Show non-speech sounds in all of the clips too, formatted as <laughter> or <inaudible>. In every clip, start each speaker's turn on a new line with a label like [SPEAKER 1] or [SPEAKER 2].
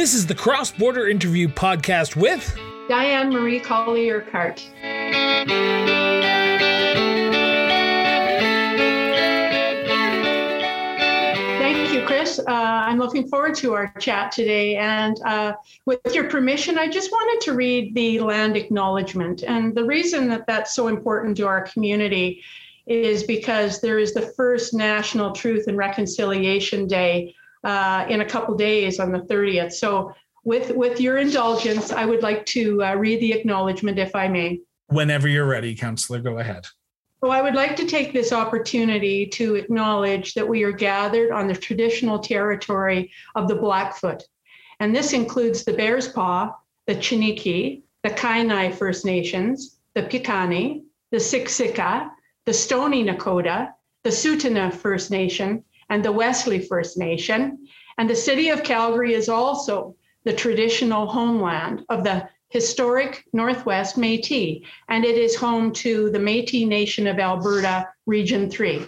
[SPEAKER 1] This is the Cross Border Interview Podcast with
[SPEAKER 2] Diane Marie Collier Cart. Thank you, Chris. Uh, I'm looking forward to our chat today. And uh, with your permission, I just wanted to read the land acknowledgement. And the reason that that's so important to our community is because there is the first National Truth and Reconciliation Day uh, in a couple days on the 30th. So, with with your indulgence, I would like to uh, read the acknowledgement, if I may.
[SPEAKER 1] Whenever you're ready, Councillor, go ahead.
[SPEAKER 2] So I would like to take this opportunity to acknowledge that we are gathered on the traditional territory of the Blackfoot. And this includes the Bearspaw, the Chiniki, the Kainai First Nations, the Piikani, the Siksika, the Stoney Nakoda, the Tsuut'ina First Nation, and the Wesley First Nation. And the city of Calgary is also the traditional homeland of the historic Northwest Metis, and it is home to the Metis Nation of Alberta, Region 3.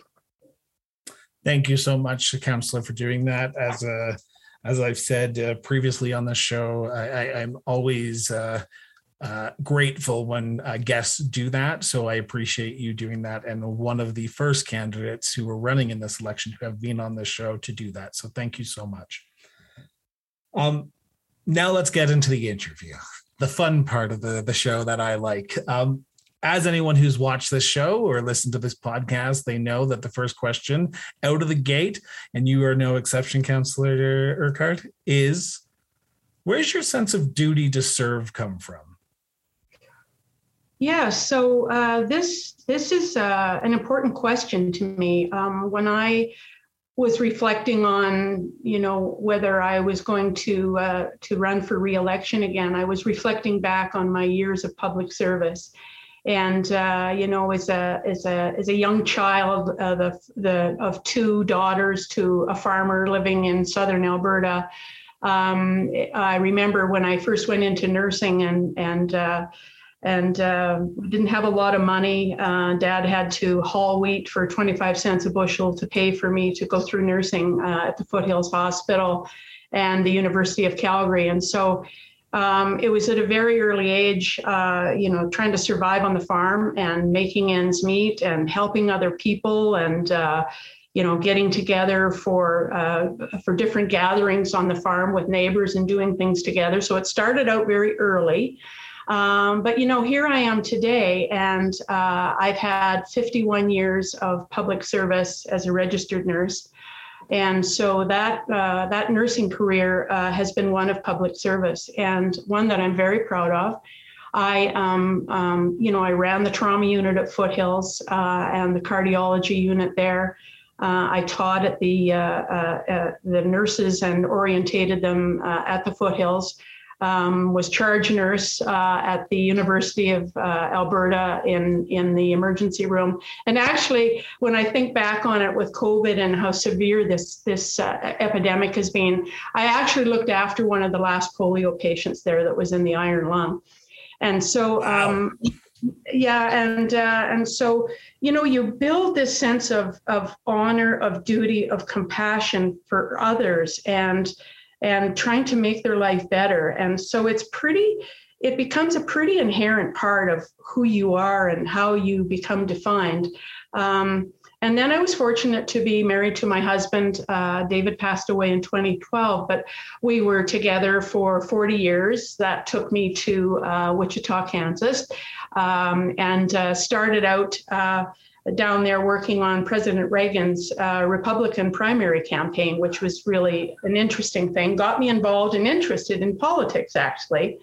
[SPEAKER 1] Thank you so much, Councillor, for doing that. As a, as I've said uh, previously on the show, I, am always uh, uh, grateful when uh, guests do that. So I appreciate you doing that. And one of the first candidates who were running in this election who have been on this show to do that. So thank you so much. Um, now let's get into the interview, the fun part of the, the show that I like. Um, as anyone who's watched this show or listened to this podcast, they know that the first question out of the gate, and you are no exception, Councillor Urquhart, is where's your sense of duty to serve come from?
[SPEAKER 2] Yeah, so uh, this this is uh, an important question to me. Um, when I was reflecting on, you know, whether I was going to uh, to run for reelection again, I was reflecting back on my years of public service, and uh, you know, as a as a as a young child of the, the of two daughters to a farmer living in southern Alberta. Um, I remember when I first went into nursing and and uh, and uh, didn't have a lot of money. Uh, Dad had to haul wheat for 25 cents a bushel to pay for me to go through nursing uh, at the Foothills Hospital and the University of Calgary. And so um, it was at a very early age, uh, you know, trying to survive on the farm and making ends meet and helping other people and uh, you know, getting together for uh, for different gatherings on the farm with neighbors and doing things together. So it started out very early. Um, but you know, here I am today, and uh, I've had 51 years of public service as a registered nurse, and so that uh, that nursing career uh, has been one of public service and one that I'm very proud of. I, um, um, you know, I ran the trauma unit at Foothills uh, and the cardiology unit there. Uh, I taught at the uh, the nurses and orientated them at the Foothills um, was charge nurse uh, at the University of uh, Alberta in, in the emergency room. And actually, when I think back on it with COVID and how severe this, this uh, epidemic has been, I actually looked after one of the last polio patients there that was in the iron lung. And so, um, yeah, and uh, and so you know, you build this sense of of honor, of duty, of compassion for others, and and trying to make their life better. And so it's pretty, it becomes a pretty inherent part of who you are and how you become defined. Um, and then I was fortunate to be married to my husband. Uh, David passed away in 2012, but we were together for 40 years. That took me to uh, Wichita, Kansas, um, and uh, started out uh, down there working on President Reagan's uh, Republican primary campaign, which was really an interesting thing. Got me involved and interested in politics, actually.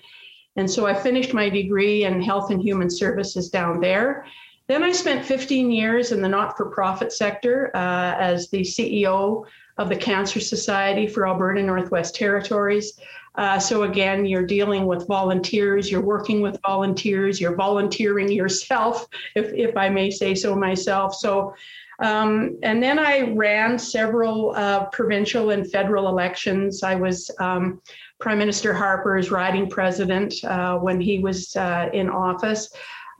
[SPEAKER 2] And so I finished my degree in health and human services down there. Then I spent 15 years in the not for profit sector uh, as the CEO of the Cancer Society for Alberta Northwest Territories. Uh, so again, you're dealing with volunteers, you're working with volunteers, you're volunteering yourself, <laughs> if, if I may say so myself. So, um, and then I ran several uh, provincial and federal elections. I was um, Prime Minister Harper's riding president uh, when he was uh, in office.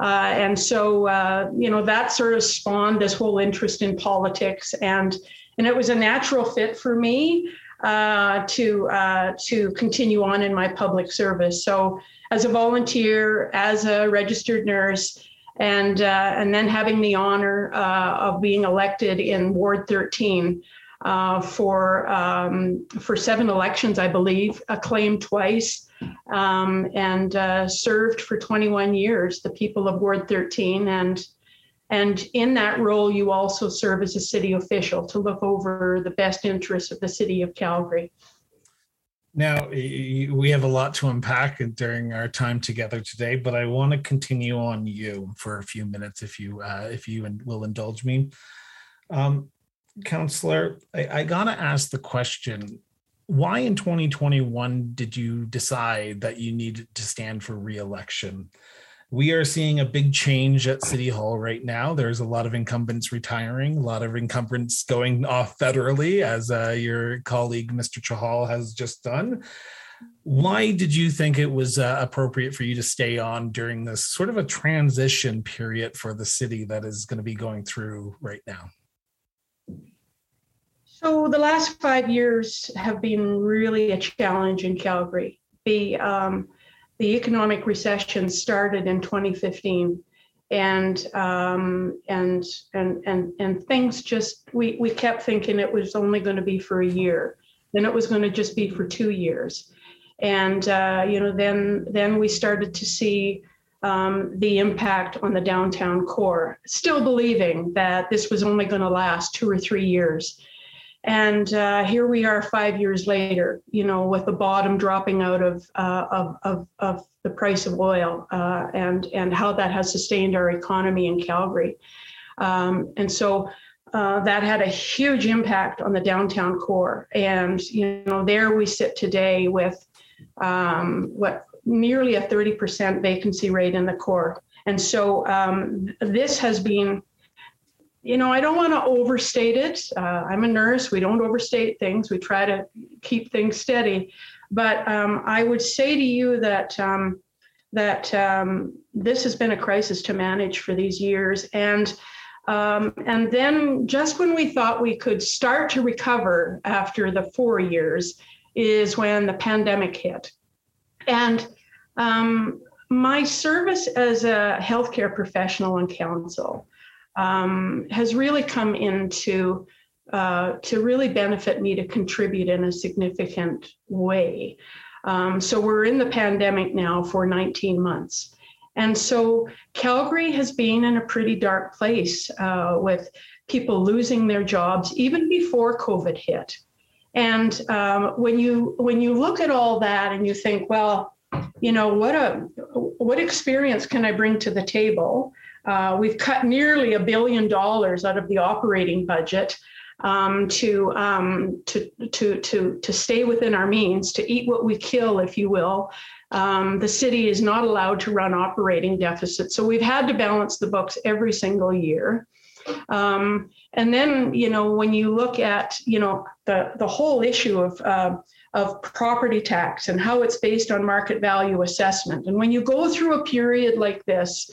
[SPEAKER 2] Uh, and so, uh, you know, that sort of spawned this whole interest in politics, and and it was a natural fit for me. uh, to uh, to continue on in my public service. So, as a volunteer, as a registered nurse, and uh, and then having the honor uh, of being elected in Ward 13 uh, for um, for seven elections, I believe, acclaimed twice, um, and uh, served for 21 years the people of Ward 13 and. And in that role, you also serve as a city official to look over the best interests of the city of Calgary.
[SPEAKER 1] Now, we have a lot to unpack during our time together today, but I want to continue on you for a few minutes, if you uh, if you will indulge me. Um, Counselor, I, I gotta ask the question: Why in 2021 did you decide that you needed to stand for reelection? We are seeing a big change at City Hall right now. There's a lot of incumbents retiring, a lot of incumbents going off federally, as uh, your colleague, Mr. Chahal, has just done. Why did you think it was uh, appropriate for you to stay on during this sort of a transition period for the city that is going to be going through right now?
[SPEAKER 2] So, the last five years have been really a challenge in Calgary. The um, the economic recession started in 2015 and um, and and and and things just we we kept thinking it was only going to be for a year. Then it was going to just be for two years. And uh, you know then then we started to see um, the impact on the downtown core. Still believing that this was only going to last two or three years and uh, here we are five years later, you know, with the bottom dropping out of uh, of, of, of, the price of oil uh, and and how that has sustained our economy in Calgary. Um, and so uh, that had a huge impact on the downtown core. And you know, there we sit today with um, what nearly a 30% vacancy rate in the core. And so um, this has been you know, I don't want to overstate it. Uh, I'm a nurse. We don't overstate things. We try to keep things steady. But um, I would say to you that um, that um, this has been a crisis to manage for these years, and um, and then just when we thought we could start to recover after the four years, is when the pandemic hit, and um, my service as a healthcare professional and counsel um, has really come into uh, to really benefit me to contribute in a significant way. Um, so we're in the pandemic now for 19 months. And so Calgary has been in a pretty dark place uh, with people losing their jobs even before COVID hit. And um, when you when you look at all that and you think, well, you know, what a what experience can I bring to the table? Uh, we've cut nearly a billion dollars out of the operating budget um, to, um, to, to, to, to stay within our means, to eat what we kill, if you will. Um, the city is not allowed to run operating deficits. So we've had to balance the books every single year. Um, and then, you know, when you look at, you know, the, the whole issue of, uh, of property tax and how it's based on market value assessment. And when you go through a period like this,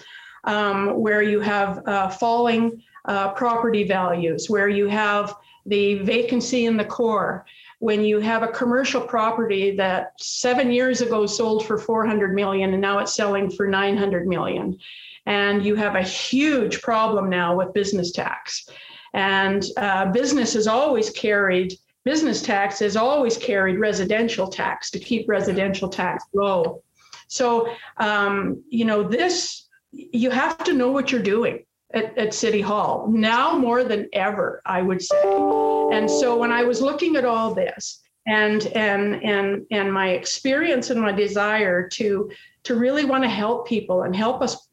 [SPEAKER 2] um, where you have uh, falling uh, property values, where you have the vacancy in the core, when you have a commercial property that seven years ago sold for 400 million and now it's selling for 900 million. And you have a huge problem now with business tax. And uh, business has always carried, business tax has always carried residential tax to keep residential tax low. So, um, you know, this you have to know what you're doing at, at City Hall now more than ever, I would say. And so when I was looking at all this, and and and and my experience and my desire to to really want to help people and help us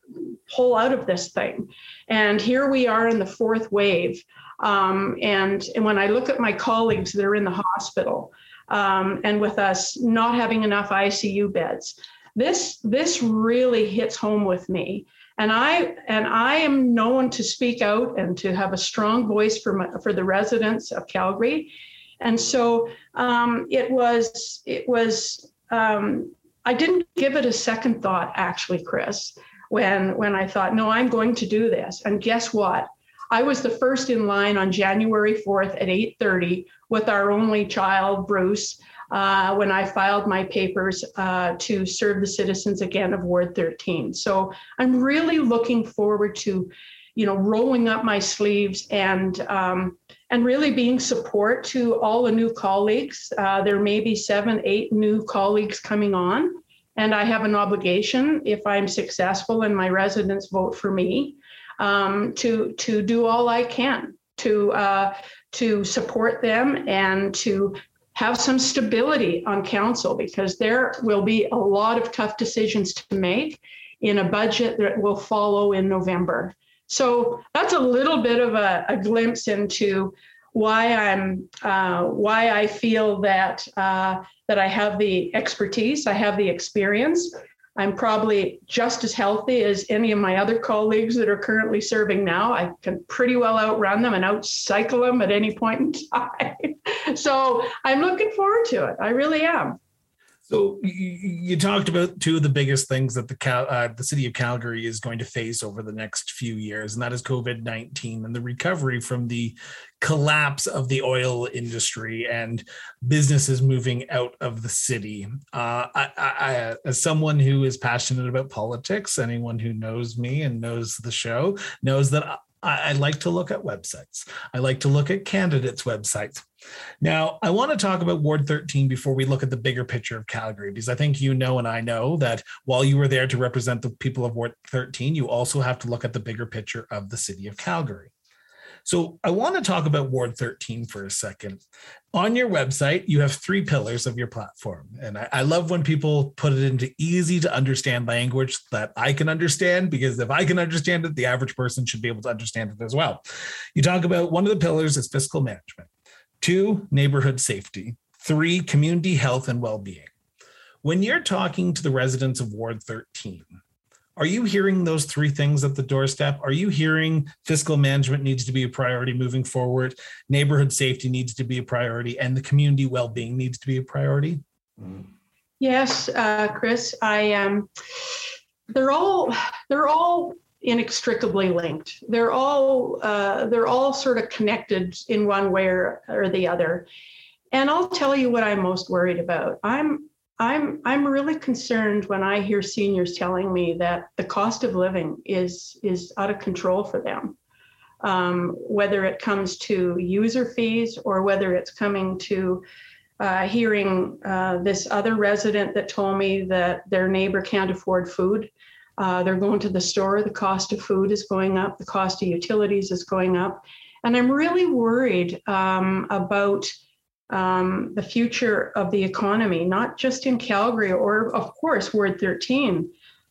[SPEAKER 2] pull out of this thing and here we are in the fourth wave um, and and when i look at my colleagues that are in the hospital um, and with us not having enough icu beds this this really hits home with me. And i and i am known to speak out and to have a strong voice for my, for the residents of calgary. And so um, it was it was um, i didn't give it a second thought actually chris when when i thought no i'm going to do this. And guess what? I was the first in line on January 4th at 8:30 with our only child, Bruce, uh, when I filed my papers uh, to serve the citizens again of Ward 13. So I'm really looking forward to, you know, rolling up my sleeves and um, and really being support to all the new colleagues. Uh, there may be seven, eight new colleagues coming on, and I have an obligation if I'm successful and my residents vote for me um, to to do all I can to uh, to support them and to have some stability on council because there will be a lot of tough decisions to make in a budget that will follow in November. So that's a little bit of a, a glimpse into why I'm uh, why I feel that uh, that I have the expertise, I have the experience, I'm probably just as healthy as any of my other colleagues that are currently serving now. I can pretty well outrun them and outcycle them at any point in <laughs> time. so I'm looking forward to it. I really am.
[SPEAKER 1] So you, talked about two of the biggest things that the uh, the city of Calgary is going to face over the next few years, and that is COVID nineteen and the recovery from the collapse of the oil industry and businesses moving out of the city. Uh, I, I, as someone who is passionate about politics, anyone who knows me and knows the show knows that I, I like to look at websites. I like to look at candidates' websites. Now, I want to talk about Ward 13 before we look at the bigger picture of Calgary, because I think you know and I know that while you were there to represent the people of Ward 13, you also have to look at the bigger picture of the city of Calgary. So I want to talk about Ward 13 for a second. On your website, you have three pillars of your platform. And I, I, love when people put it into easy to understand language that I can understand, because if I can understand it, the average person should be able to understand it as well. You talk about one of the pillars is fiscal management, two, neighborhood safety, three, community health and well being. When you're talking to the residents of Ward 13, are you hearing those three things at the doorstep? Are you hearing fiscal management needs to be a priority moving forward, neighborhood safety needs to be a priority, and the community well-being needs to be a priority?
[SPEAKER 2] Yes, uh, Chris. I um, they're all they're all inextricably linked. They're all uh, they're all sort of connected in one way or, or the other. And I'll tell you what I'm most worried about. I'm I'm I'm really concerned when I hear seniors telling me that the cost of living is is out of control for them. Um, whether it comes to user fees or whether it's coming to uh, hearing uh, this other resident that told me that their neighbor can't afford food. Uh, they're going to the store, the cost of food is going up, the cost of utilities is going up. And I'm really worried um, about um, the future of the economy, not just in Calgary or, of course, Ward 13,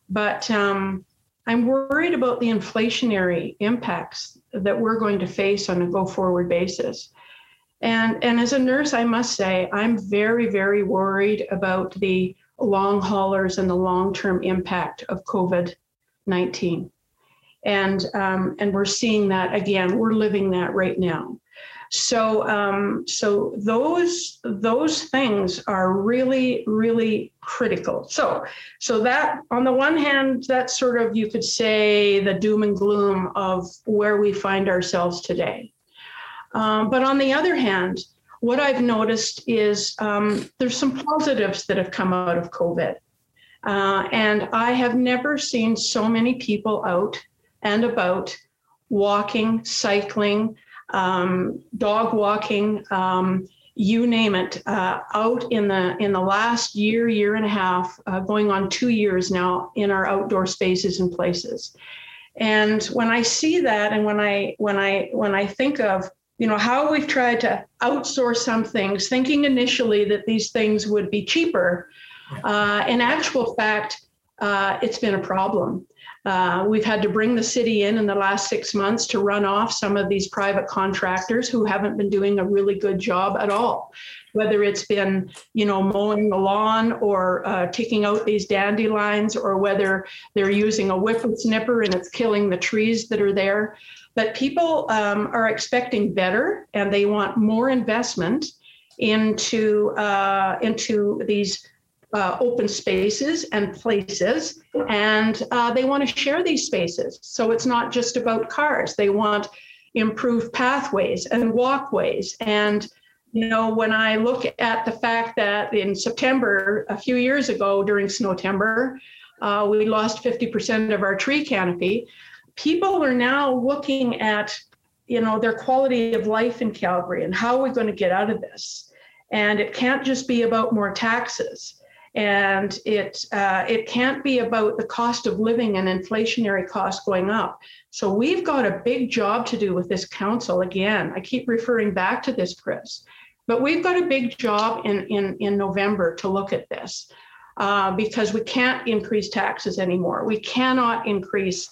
[SPEAKER 2] but um, I'm worried about the inflationary impacts that we're going to face on a go forward basis. And, and as a nurse, I must say, I'm very, very worried about the long haulers and the long term impact of COVID 19. And, um, and we're seeing that again, we're living that right now. So, um, so those those things are really, really critical. So, so that on the one hand, that's sort of you could say the doom and gloom of where we find ourselves today. Um, but on the other hand, what I've noticed is um, there's some positives that have come out of COVID. Uh, and I have never seen so many people out and about walking, cycling, um, dog walking, um, you name it, uh, out in the in the last year, year and a half, uh, going on two years now in our outdoor spaces and places. And when I see that, and when I when I when I think of you know how we've tried to outsource some things, thinking initially that these things would be cheaper, uh, in actual fact, uh, it's been a problem. Uh, we've had to bring the city in in the last six months to run off some of these private contractors who haven't been doing a really good job at all. Whether it's been, you know, mowing the lawn or uh, taking out these dandelions, or whether they're using a whippersnipper and it's killing the trees that are there. But people um, are expecting better, and they want more investment into uh, into these uh, open spaces and places, and uh, they want to share these spaces. So it's not just about cars. They want improved pathways and walkways. And, you know, when I look at the fact that in September, a few years ago during Snowtember, uh, we lost 50% of our tree canopy. People are now looking at, you know, their quality of life in Calgary and how are we going to get out of this? And it can't just be about more taxes and it uh, it can't be about the cost of living and inflationary costs going up. So we've got a big job to do with this council. Again, I keep referring back to this, Chris, but we've got a big job in in in November to look at this uh, because we can't increase taxes anymore. We cannot increase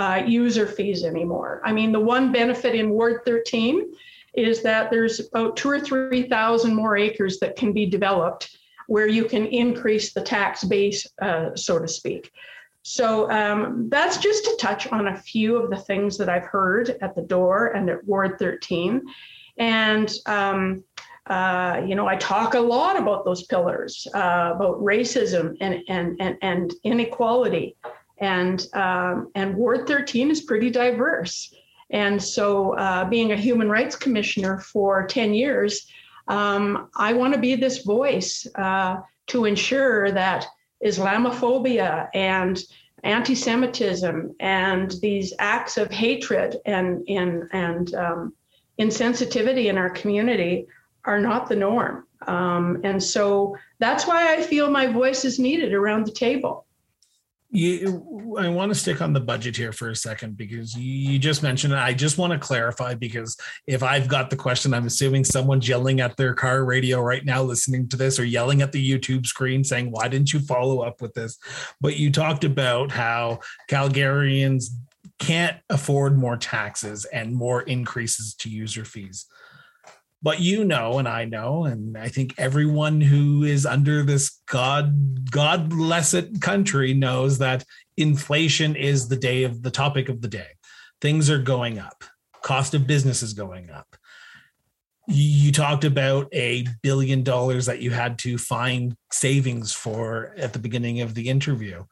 [SPEAKER 2] uh, user fees anymore. I mean, the one benefit in Ward 13 is that there's about two or three thousand more acres that can be developed where you can increase the tax base, uh, so to speak. So um, that's just to touch on a few of the things that I've heard at the door and at Ward 13. And, um, uh, you know, I talk a lot about those pillars, uh, about racism and, and, and, and inequality. And, um, and Ward 13 is pretty diverse. And so, uh, being a human rights commissioner for 10 years, um, I want to be this voice uh, to ensure that Islamophobia and anti Semitism and these acts of hatred and, and, and um, insensitivity in our community are not the norm. Um, and so that's why I feel my voice is needed around the table
[SPEAKER 1] you i want to stick on the budget here for a second because you just mentioned it. I just want to clarify because if i've got the question i'm assuming someone's yelling at their car radio right now listening to this or yelling at the youtube screen saying why didn't you follow up with this? But you talked about how calgarians can't afford more taxes and more increases to user fees but you know and i know and i think everyone who is under this god god blessed country knows that inflation is the day of the topic of the day. Things are going up. Cost of business is going up. You talked about a billion dollars that you had to find savings for at the beginning of the interview.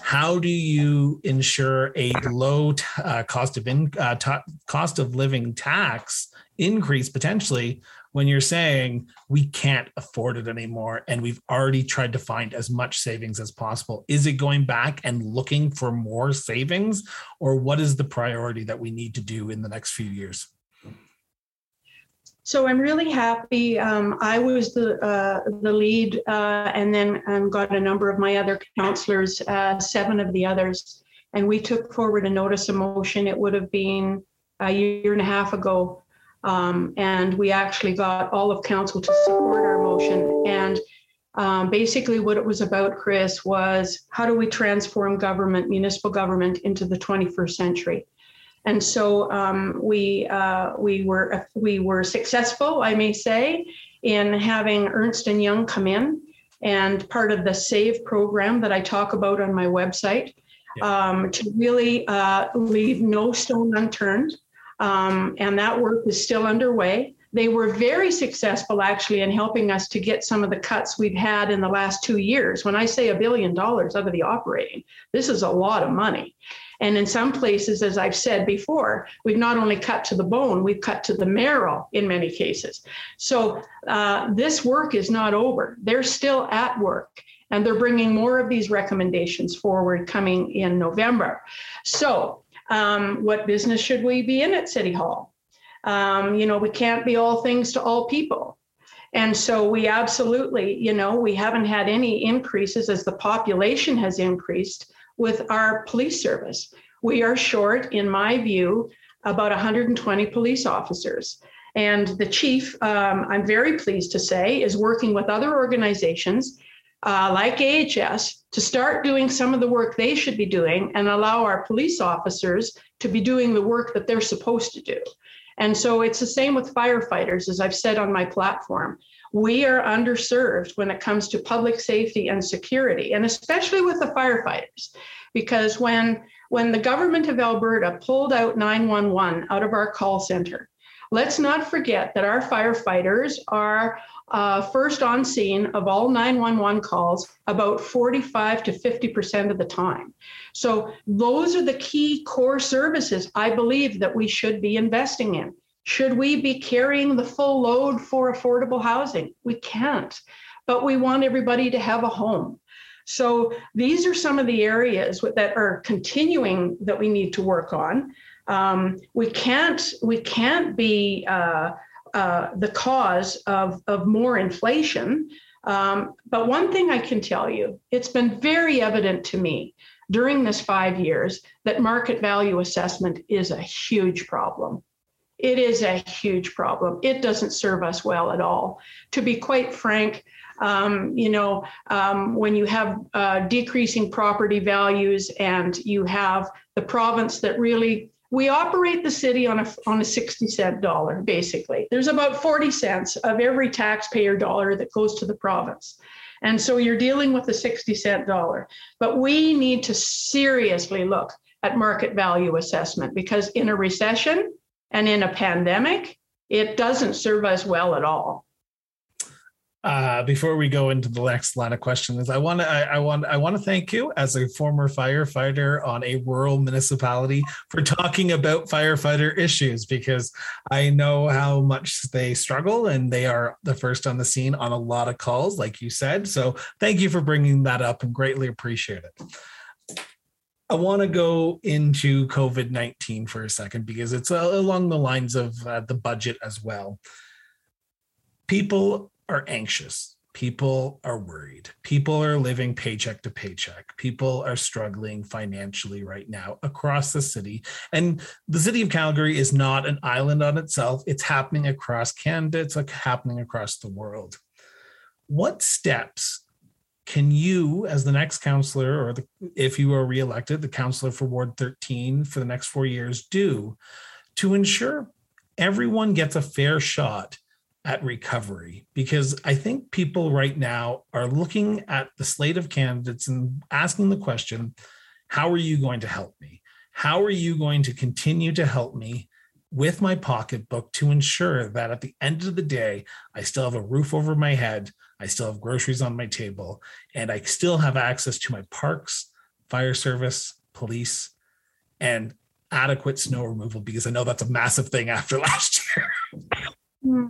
[SPEAKER 1] How do you ensure a low t- uh, cost of in, uh, t- cost of living tax increase potentially when you're saying we can't afford it anymore and we've already tried to find as much savings as possible is it going back and looking for more savings or what is the priority that we need to do in the next few years
[SPEAKER 2] so I'm really happy. Um, I was the uh, the lead, uh, and then um, got a number of my other counselors, uh, seven of the others, and we took forward a notice of motion. It would have been a year and a half ago um, and we actually got all of council to support our motion. And um, basically, what it was about, Chris, was how do we transform government, municipal government, into the 21st century? And so um, we uh, we were we were successful, I may say, in having Ernst and Young come in and part of the SAVE program that I talk about on my website yeah. um, to really uh, leave no stone unturned um, and that work is still underway. They were very successful actually in helping us to get some of the cuts we've had in the last two years. When I say a billion dollars out of the operating, this is a lot of money. And in some places, as I've said before, we've not only cut to the bone, we've cut to the marrow in many cases. So uh, this work is not over. They're still at work and they're bringing more of these recommendations forward coming in November. So um, what business should we be in at City Hall? Um, you know, we can't be all things to all people. And so we absolutely, you know, we haven't had any increases as the population has increased with our police service. We are short, in my view, about 120 police officers. And the chief, um, I'm very pleased to say, is working with other organizations uh, like AHS to start doing some of the work they should be doing and allow our police officers to be doing the work that they're supposed to do. And so it's the same with firefighters, as I've said on my platform. We are underserved when it comes to public safety and security, and especially with the firefighters, because when when the government of Alberta pulled out 911 out of our call center, let's not forget that our firefighters are uh, first on scene of all 911 calls about 45 to 50% of the time. So, those are the key core services I believe that we should be investing in. Should we be carrying the full load for affordable housing? We can't, but we want everybody to have a home. So, these are some of the areas that are continuing that we need to work on. Um, we can't we can't be uh, uh, the cause of, of more inflation. Um, but one thing I can tell you, it's been very evident to me during this five years that market value assessment is a huge problem. It is a huge problem. It doesn't serve us well at all. To be quite frank, um, you know, um, when you have uh, decreasing property values and you have the province that really we operate the city on a on a 60 cent dollar basically. There's about 40 cents of every taxpayer dollar that goes to the province. And so you're dealing with a 60 cent dollar. But we need to seriously look at market value assessment because in a recession and in a pandemic it doesn't serve us well at all
[SPEAKER 1] uh, before we go into the next line of questions, I want to I, I, want I want to thank you as a former firefighter on a rural municipality for talking about firefighter issues because I know how much they struggle and they are the first on the scene on a lot of calls, like you said. So thank you for bringing that up and greatly appreciate it. I want to go into COVID 19 for a second because it's uh, along the lines of uh, the budget as well. People are anxious. People are worried. People are living paycheck to paycheck. People are struggling financially right now across the city. And the city of Calgary is not an island on itself. It's happening across Canada, it's like happening across the world. What steps can you, as the next counselor, or the, if you are reelected, the counselor for Ward 13 for the next four years, do to ensure everyone gets a fair shot at recovery because I think people right now are looking at the slate of candidates and asking the question how are you going to help me? How are you going to continue to help me with my pocketbook to ensure that at the end of the day, I still have a roof over my head, I still have groceries on my table, and I still have access to my parks, fire service, police, and adequate snow removal because I know that's a massive thing after <laughs> last year.
[SPEAKER 2] Hmm.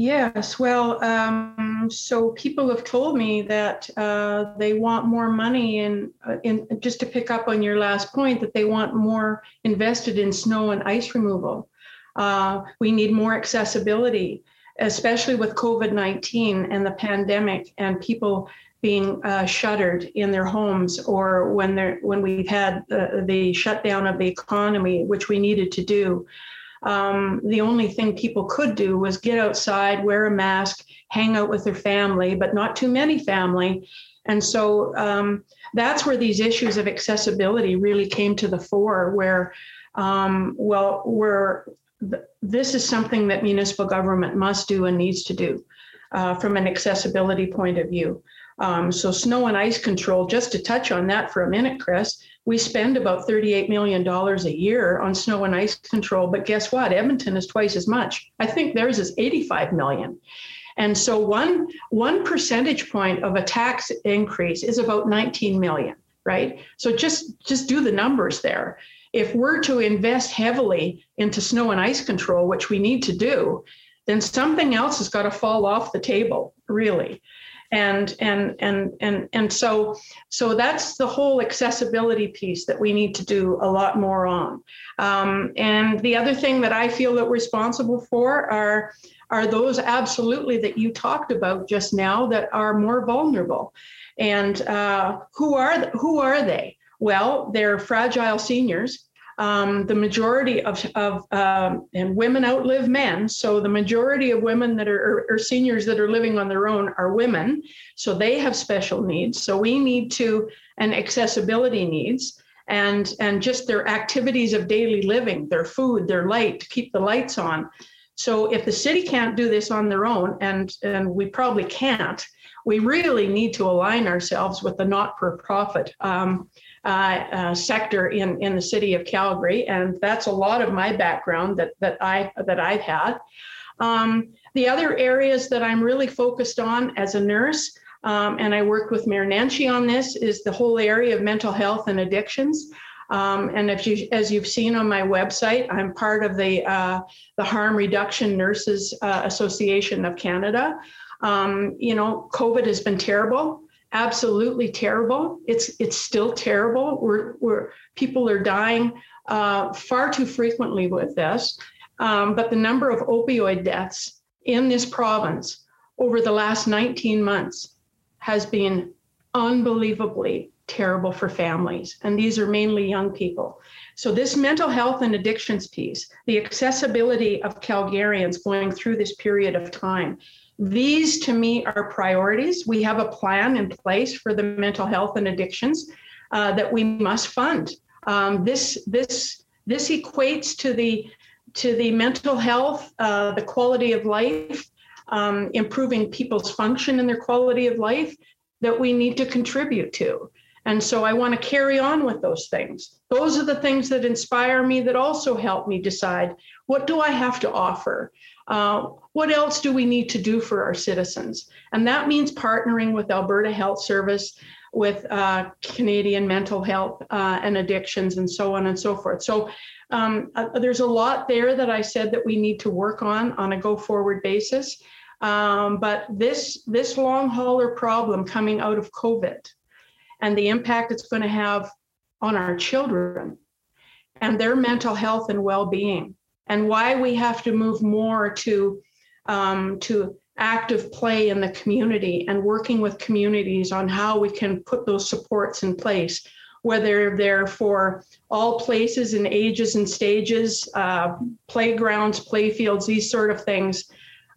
[SPEAKER 2] Yes, well, um, so people have told me that uh, they want more money in, uh, in, just to pick up on your last point, that they want more invested in snow and ice removal. Uh, we need more accessibility, especially with COVID 19 and the pandemic and people being uh, shuttered in their homes or when when we've had the, the shutdown of the economy, which we needed to do um, the only thing people could do was get outside, wear a mask, hang out with their family, but not too many family. And so um, that's where these issues of accessibility really came to the fore, where, um, well, where th- this is something that municipal government must do and needs to do uh, from an accessibility point of view. Um, so snow and ice control, just to touch on that for a minute, Chris, we spend about $38 million a year on snow and ice control, but guess what? Edmonton is twice as much. I think theirs is 85 million. And so one, one percentage point of a tax increase is about 19 million, right? So just, just do the numbers there. If we're to invest heavily into snow and ice control, which we need to do, then something else has got to fall off the table, really and and and and and so so that's the whole accessibility piece that we need to do a lot more on. Um, and the other thing that i feel that we're responsible for are are those absolutely that you talked about just now that are more vulnerable. And uh, who are who are they? Well they're fragile seniors um, the majority of, of um, and women outlive men. So the majority of women that are or, or seniors that are living on their own are women. So they have special needs. So we need to and accessibility needs and and just their activities of daily living, their food, their light, to keep the lights on. So if the city can't do this on their own, and and we probably can't, we really need to align ourselves with the not-for-profit. Um, uh, uh, sector in, in the city of Calgary, and that's a lot of my background that that I that I've had. Um, the other areas that I'm really focused on as a nurse, um, and I work with Mayor Nenshi on this, is the whole area of mental health and addictions. Um, and if you, as you've seen on my website, I'm part of the uh, the Harm Reduction Nurses uh, Association of Canada. Um, you know, COVID has been terrible, absolutely terrible. It's it's still terrible. We're we're people are dying uh, far too frequently with this. Um, but the number of opioid deaths in this province over the last 19 months has been unbelievably terrible for families. And these are mainly young people. So, this mental health and addictions piece, the accessibility of Calgarians going through this period of time, these to me are priorities. We have a plan in place for the mental health and addictions uh, that we must fund. Um, this, this, this equates to the, to the mental health, uh, the quality of life, um, improving people's function and their quality of life that we need to contribute to. And so I want to carry on with those things. Those are the things that inspire me that also help me decide what do I have to offer? Uh, what else do we need to do for our citizens? And that means partnering with Alberta Health Service, with uh, Canadian Mental Health uh, and Addictions, and so on and so forth. So um, uh, there's a lot there that I said that we need to work on on a go forward basis. Um, but this this long hauler problem coming out of COVID and the impact it's going to have on our children and their mental health and well-being and why we have to move more to um, to active play in the community and working with communities on how we can put those supports in place whether they're for all places and ages and stages uh, playgrounds playfields these sort of things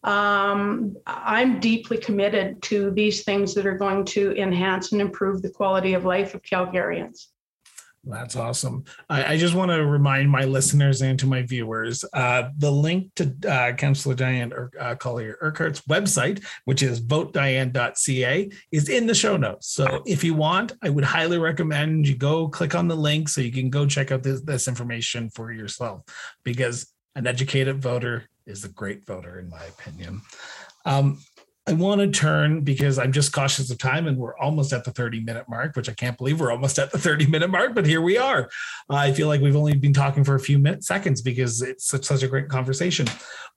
[SPEAKER 2] um, I'm deeply committed to these things that are going to enhance and improve the quality of life of Calgarians.
[SPEAKER 1] That's awesome. I, I, just want to remind my listeners and to my viewers uh, the link to uh, Councillor Diane Ur- uh, Colley-Urquhart's website, which is votediane.ca, is in the show notes. So if you want, I would highly recommend you go click on the link so you can go check out this, this information for yourself because an educated voter is a great voter, in my opinion. Um, I want to turn because I'm just cautious of time and we're almost at the 30 minute mark, which I can't believe we're almost at the 30 minute mark, but here we are. I feel like we've only been talking for a few minutes, seconds because it's such, such a great conversation.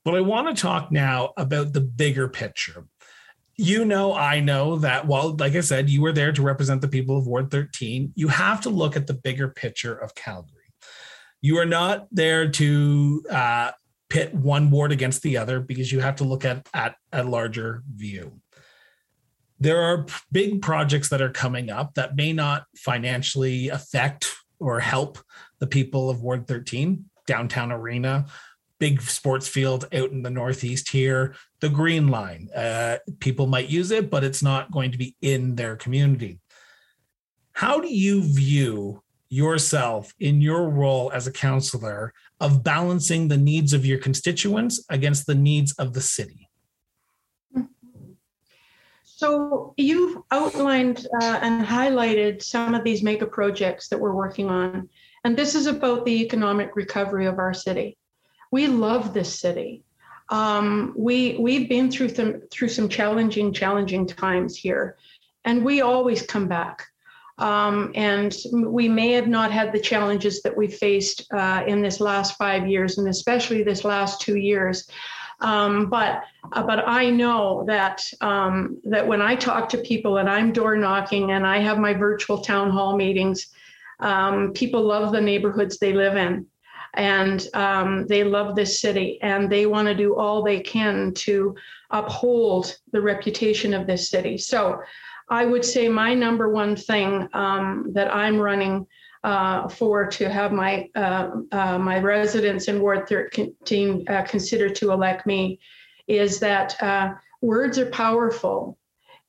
[SPEAKER 1] But I want to talk now about the bigger picture. You know, I know that while, like I said, you were there to represent the people of Ward 13, you have to look at the bigger picture of Calgary. You are not there to uh, pit one ward against the other because you have to look at at a larger view. There are big projects that are coming up that may not financially affect or help the people of Ward 13, downtown arena, big sports field out in the northeast here, the Green Line. Uh, people might use it, but it's not going to be in their community. How do you view yourself in your role as a counselor of balancing the needs of your constituents against the needs of the city?
[SPEAKER 2] So you've outlined uh, and highlighted some of these mega projects that we're working on, and this is about the economic recovery of our city. We love this city. Um, we we've been through through some challenging challenging times here, and we always come back. Um, and we may have not had the challenges that we faced uh, in this last five years, and especially this last two years. Um, but uh, but I know that um, that when I talk to people and I'm door knocking and I have my virtual town hall meetings, um, people love the neighborhoods they live in, and um, they love this city, and they want to do all they can to uphold the reputation of this city. So I would say my number one thing um, that I'm running uh, for to have my uh, uh, my residents in Ward 13 uh, consider to elect me is that uh, words are powerful,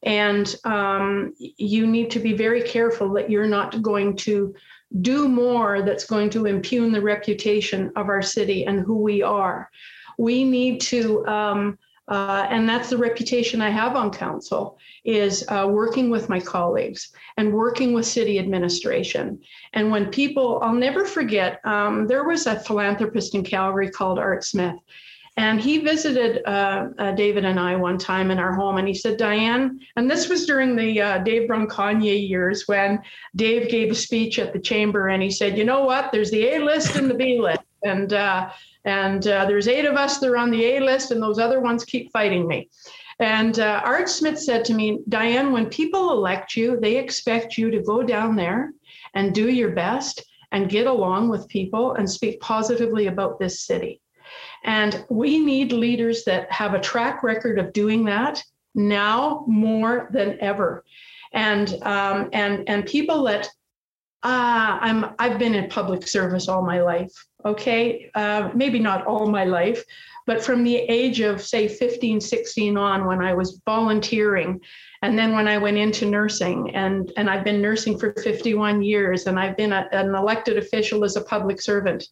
[SPEAKER 2] and um, you need to be very careful that you're not going to do more that's going to impugn the reputation of our city and who we are. We need to um, Uh, and that's the reputation I have on council is uh, working with my colleagues and working with city administration. And when people, I'll never forget, um, there was a philanthropist in Calgary called Art Smith. And he visited uh, uh David and I one time in our home, and he said, Diane, and this was during the uh, Dave Bronconnier years when Dave gave a speech at the chamber, and he said, You know what? There's the A list and the B list. And uh, and uh, there's eight of us that are on the A list, and those other ones keep fighting me. And uh, Art Smith said to me, Diane, when people elect you, they expect you to go down there and do your best and get along with people and speak positively about this city. And we need leaders that have a track record of doing that now more than ever. And um, and and people that uh, I'm I've been in public service all my life okay, uh, maybe not all my life, but from the age of, say, 15, 16 on, when I was volunteering, and then when I went into nursing, and, and I've been nursing for 51 years, and I've been a, an elected official as a public servant.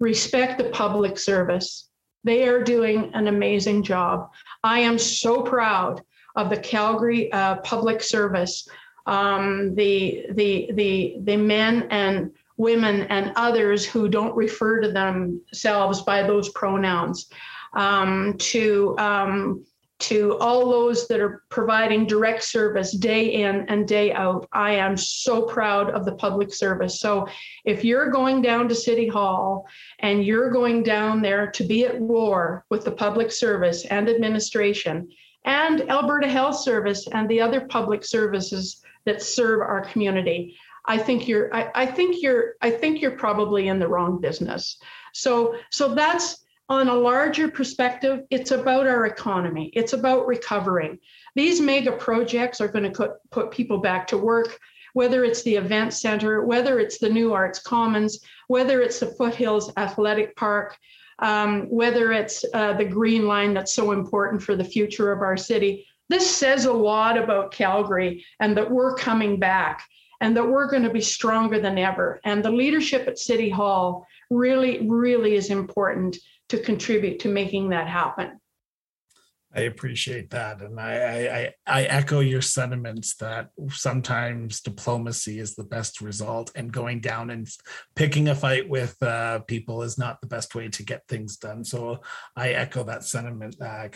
[SPEAKER 2] Respect the public service. They are doing an amazing job. I am so proud of the Calgary uh, public service, um, the, the, the, the men and women and others who don't refer to themselves by those pronouns, um, to um, to all those that are providing direct service day in and day out. I am so proud of the public service. So if you're going down to City Hall and you're going down there to be at war with the public service and administration and Alberta Health Service and the other public services that serve our community, I think you're I, I think you're I think you're probably in the wrong business. So so that's on a larger perspective, it's about our economy. It's about recovering. These mega projects are going to put, put people back to work, whether it's the event center, whether it's the new arts commons, whether it's the foothills athletic park, um, whether it's uh, the green line that's so important for the future of our city. This says a lot about Calgary and that we're coming back and that we're going to be stronger than ever. And the leadership at City Hall really, really is important to contribute to making that happen.
[SPEAKER 1] I appreciate that, and I, I I echo your sentiments that sometimes diplomacy is the best result, and going down and picking a fight with uh, people is not the best way to get things done. So I echo that sentiment, uh.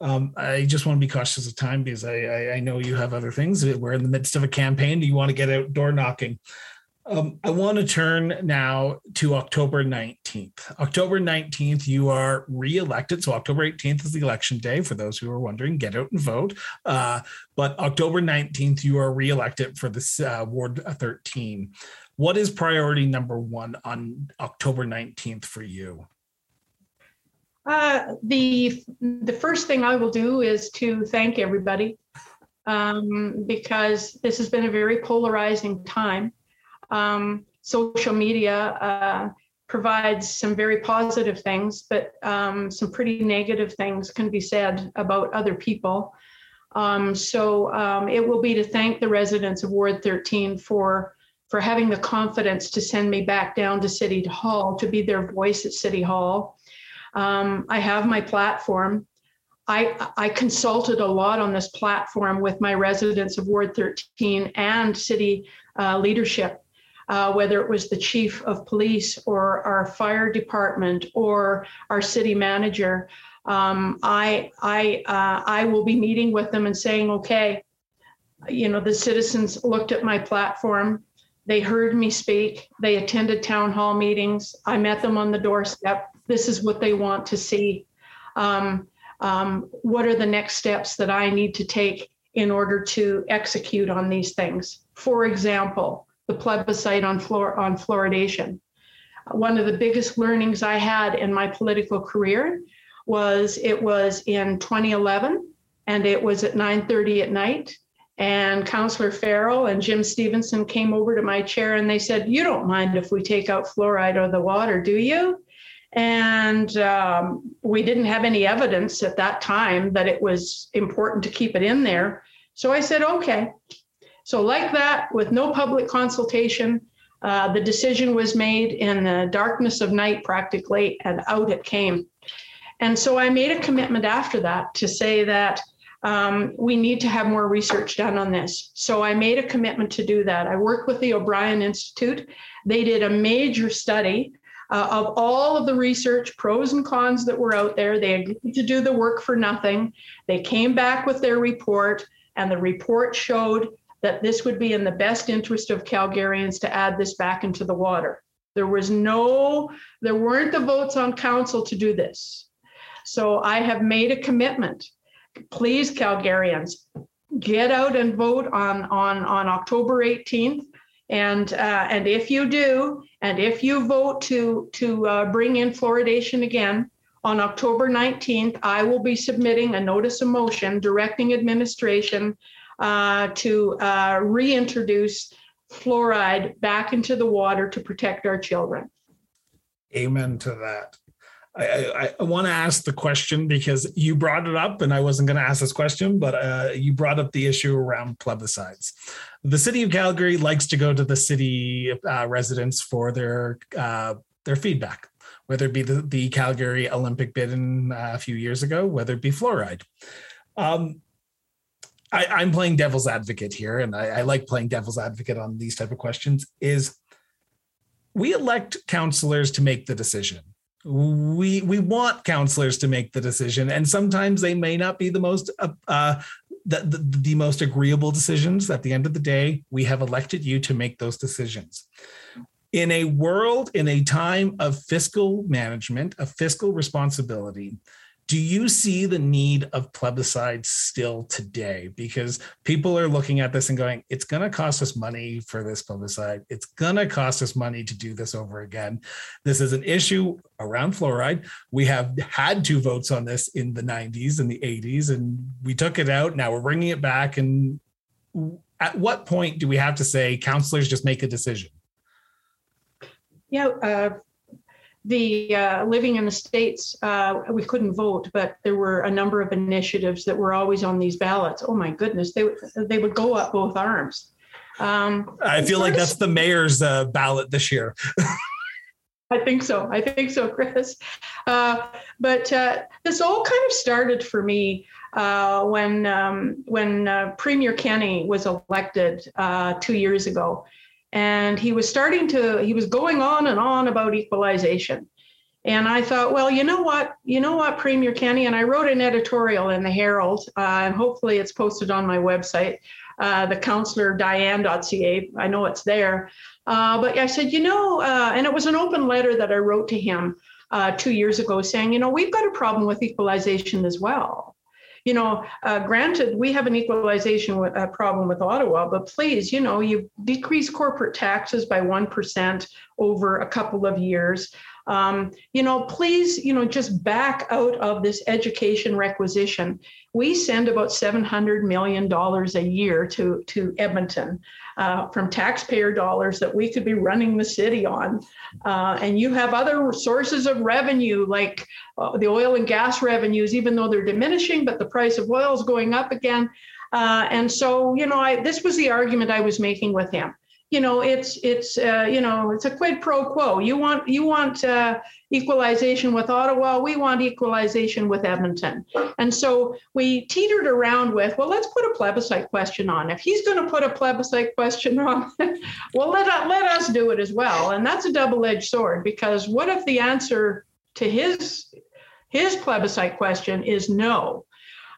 [SPEAKER 1] Um, I just want to be cautious of time because I, I, I, know you have other things. We're in the midst of a campaign. Do you want to get out door knocking? Um, I want to turn now to October 19th. October 19th, you are re-elected. So October 18th is the election day. For those who are wondering, get out and vote. Uh, but October 19th, you are re-elected for this uh, Ward 13. What is priority number one on October 19th for you?
[SPEAKER 2] Uh, the the first thing I will do is to thank everybody um, because this has been a very polarizing time. Um, social media uh, provides some very positive things, but um, some pretty negative things can be said about other people. Um, so um, it will be to thank the residents of Ward 13 for for having the confidence to send me back down to City Hall to be their voice at City Hall. Um, I have my platform. I, I consulted a lot on this platform with my residents of Ward 13 and city uh, leadership, uh, whether it was the chief of police or our fire department or our city manager. Um, I I uh, I will be meeting with them and saying, okay, you know, the citizens looked at my platform. They heard me speak. They attended town hall meetings. I met them on the doorstep this is what they want to see. Um, um, what are the next steps that I need to take in order to execute on these things? For example, the plebiscite on, fluor- on fluoridation. One of the biggest learnings I had in my political career was it was in 2011 and it was at 9:30 at night and Councillor Farrell and Jim Stevenson came over to my chair and they said, "You don't mind if we take out fluoride of the water, do you?" And um, we didn't have any evidence at that time that it was important to keep it in there. So I said, okay. So, like that, with no public consultation, uh, the decision was made in the darkness of night practically, and out it came. And so I made a commitment after that to say that um, we need to have more research done on this. So I made a commitment to do that. I worked with the O'Brien Institute. They did a major study uh, of all of the research, pros and cons that were out there. They agreed to do the work for nothing. They came back with their report, and the report showed that this would be in the best interest of Calgarians to add this back into the water. There was no, there weren't the votes on council to do this. So I have made a commitment. Please, Calgarians, get out and vote on, on, on October 18th. And, uh, and if you do, and if you vote to, to uh, bring in fluoridation again, on October 19th, I will be submitting a notice of motion directing administration uh, to uh, reintroduce fluoride back into the water to protect our children.
[SPEAKER 1] Amen to that. I, I, I want to ask the question because you brought it up, and I wasn't going to ask this question, but uh, you brought up the issue around plebiscites. The city of Calgary likes to go to the city uh, residents for their uh, their feedback, whether it be the, the Calgary Olympic bid in, uh, a few years ago, whether it be fluoride. Um, I, am playing devil's advocate here, and I, I like playing devil's advocate on these type of questions. Is we elect counselors to make the decision we we want counselors to make the decision and sometimes they may not be the most uh, uh, the, the, the most agreeable decisions at the end of the day we have elected you to make those decisions in a world in a time of fiscal management of fiscal responsibility do you see the need of plebiscites still today? Because people are looking at this and going, it's going to cost us money for this plebiscite. It's going to cost us money to do this over again. This is an issue around fluoride. We have had two votes on this in the 90s and the 80s, and we took it out. Now we're bringing it back. And at what point do we have to say, counselors just make a decision?
[SPEAKER 2] Yeah, uh, the uh, living in the states uh, we couldn't vote but there were a number of initiatives that were always on these ballots. Oh my goodness they, they would go up both arms.
[SPEAKER 1] Um, i feel like that's the mayor's uh, ballot this year. <laughs>
[SPEAKER 2] I think so. I think so chris. Uh, but uh, this all kind of started for me uh, when um, when premier Kenney was elected two years ago and he was starting to he was going on and on about equalization. And i thought well you know what? You know what premier Kenney? And i wrote an editorial in the herald uh, and hopefully it's posted on my website uh, the counselor diane.ca i know it's there. Uh, but i said you know uh, and it was an open letter that i wrote to him uh, two years ago saying you know we've got a problem with equalization as well you know, uh, granted, we have an equalization with, uh, problem with Ottawa, but please, you know, you decrease corporate taxes by 1% over a couple of years. Um, you know, please, you know, just back out of this education requisition. We send about $700 million a year to, to Edmonton uh, from taxpayer dollars that we could be running the city on. Uh, and you have other sources of revenue like uh, the oil and gas revenues, even though they're diminishing, but the price of oil is going up again. Uh, and so, you know, I, this was the argument I was making with him you know it's it's uh, you know it's a quid pro quo. You want you want uh, equalization with ottawa we want equalization with edmonton. And so we teetered around with well let's put a plebiscite question on. If he's going to put a plebiscite question on <laughs> well let, let us do it as well. And that's a double-edged sword because what if the answer to his his plebiscite question is no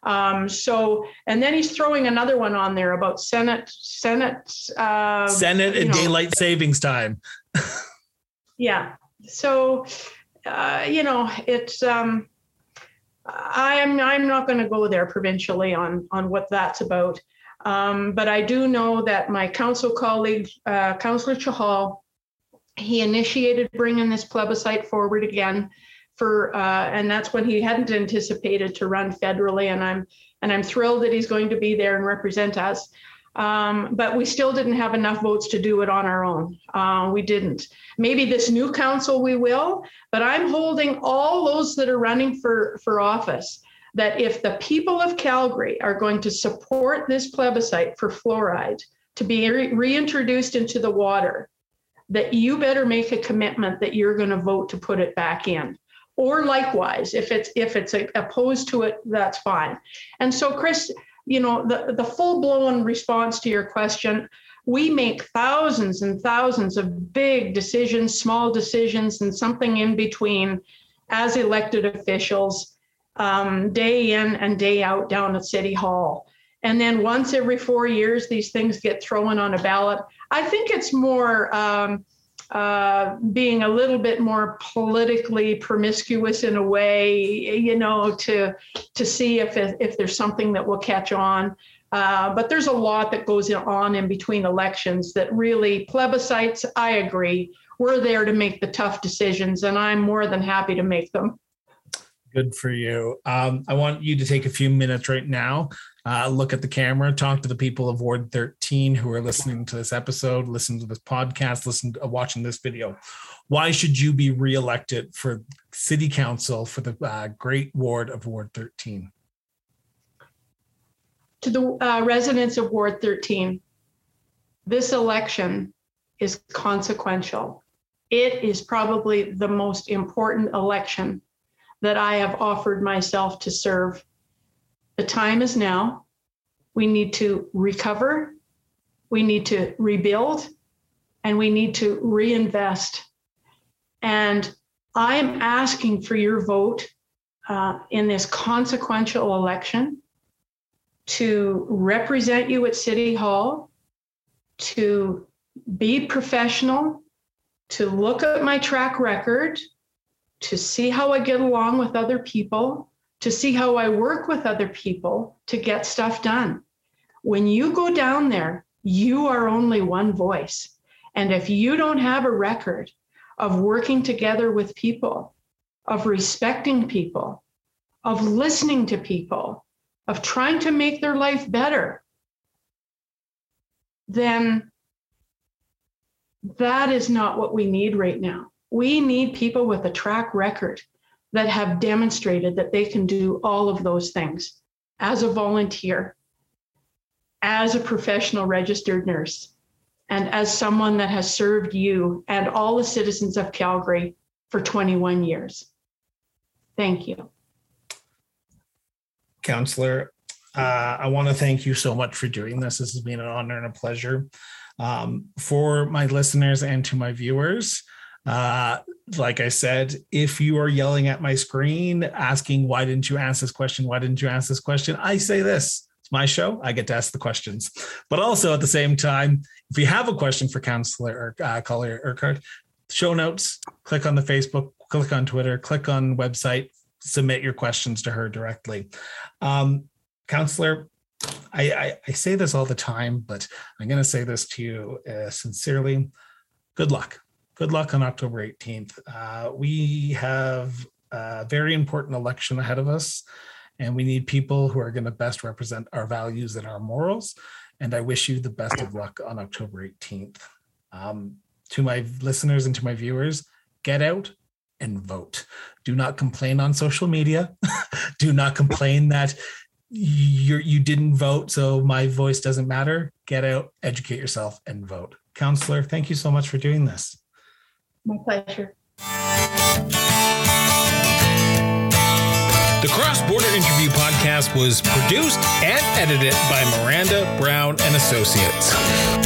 [SPEAKER 2] um, so, and then he's throwing another one on there about Senate, Senate,
[SPEAKER 1] uh, Senate and know, daylight savings time. <laughs>
[SPEAKER 2] yeah. So, uh, you know, it's, um, I'm, I'm not going to go there provincially on, on what that's about. Um, but I do know that my council colleague, uh, Councillor Chahal, he initiated bringing this plebiscite forward again for uh, and that's when he hadn't anticipated to run federally and i'm and i'm thrilled that he's going to be there and represent us. Um, but we still didn't have enough votes to do it on our own. Uh, we didn't. Maybe this new council we will but i'm holding all those that are running for for office that if the people of calgary are going to support this plebiscite for fluoride to be re- reintroduced into the water that you better make a commitment that you're going to vote to put it back in or likewise if it's if it's opposed to it that's fine. And so chris you know the the full blown response to your question we make thousands and thousands of big decisions small decisions and something in between as elected officials um, day in and day out down at city hall. And then once every four years these things get thrown on a ballot. I think it's more um, uh, being a little bit more politically promiscuous in a way, you know, to to see if if there's something that will catch on. Uh, but there's a lot that goes on in between elections that really plebiscites. I agree. We're there to make the tough decisions, and I'm more than happy to make them.
[SPEAKER 1] Good for you. Um, I want you to take a few minutes right now uh, look at the camera, talk to the people of Ward 13 who are listening to this episode, listen to this podcast, listen to uh, watching this video. Why should you be reelected for city council for the uh, great ward of Ward 13?
[SPEAKER 2] To the uh, residents of Ward 13, this election is consequential. It is probably the most important election that I have offered myself to serve the time is now. We need to recover, we need to rebuild, and we need to reinvest. And I am asking for your vote uh, in this consequential election to represent you at City Hall, to be professional, to look at my track record, to see how I get along with other people, to see how I work with other people to get stuff done. When you go down there, you are only one voice. And if you don't have a record of working together with people, of respecting people, of listening to people, of trying to make their life better, then that is not what we need right now. We need people with a track record that have demonstrated that they can do all of those things as a volunteer, as a professional registered nurse, and as someone that has served you and all the citizens of Calgary for 21 years. Thank you.
[SPEAKER 1] Councillor, uh, I want to thank you so much for doing this. This has been an honor and a pleasure. Um, for my listeners and to my viewers, uh, like I said, if you are yelling at my screen asking, why didn't you ask this question? Why didn't you ask this question? I say this. It's my show. I get to ask the questions. But also at the same time, if you have a question for Councillor or uh, Colley-Urquhart, show notes, click on the Facebook, click on Twitter, click on website, submit your questions to her directly. Um, Councillor, I, I, I, say this all the time, but I'm going to say this to you uh, sincerely. Good luck good luck on October 18th. Uh, we have a very important election ahead of us, and we need people who are going to best represent our values and our morals. And I wish you the best of luck on October 18th. Um, to my listeners and to my viewers, get out and vote. Do not complain on social media. <laughs> Do not complain that you you didn't vote, so my voice doesn't matter. Get out, educate yourself, and vote. Counselor, thank you so much for doing this.
[SPEAKER 2] My pleasure.
[SPEAKER 3] The Cross Border Interview podcast was produced and edited by Miranda Brown and Associates.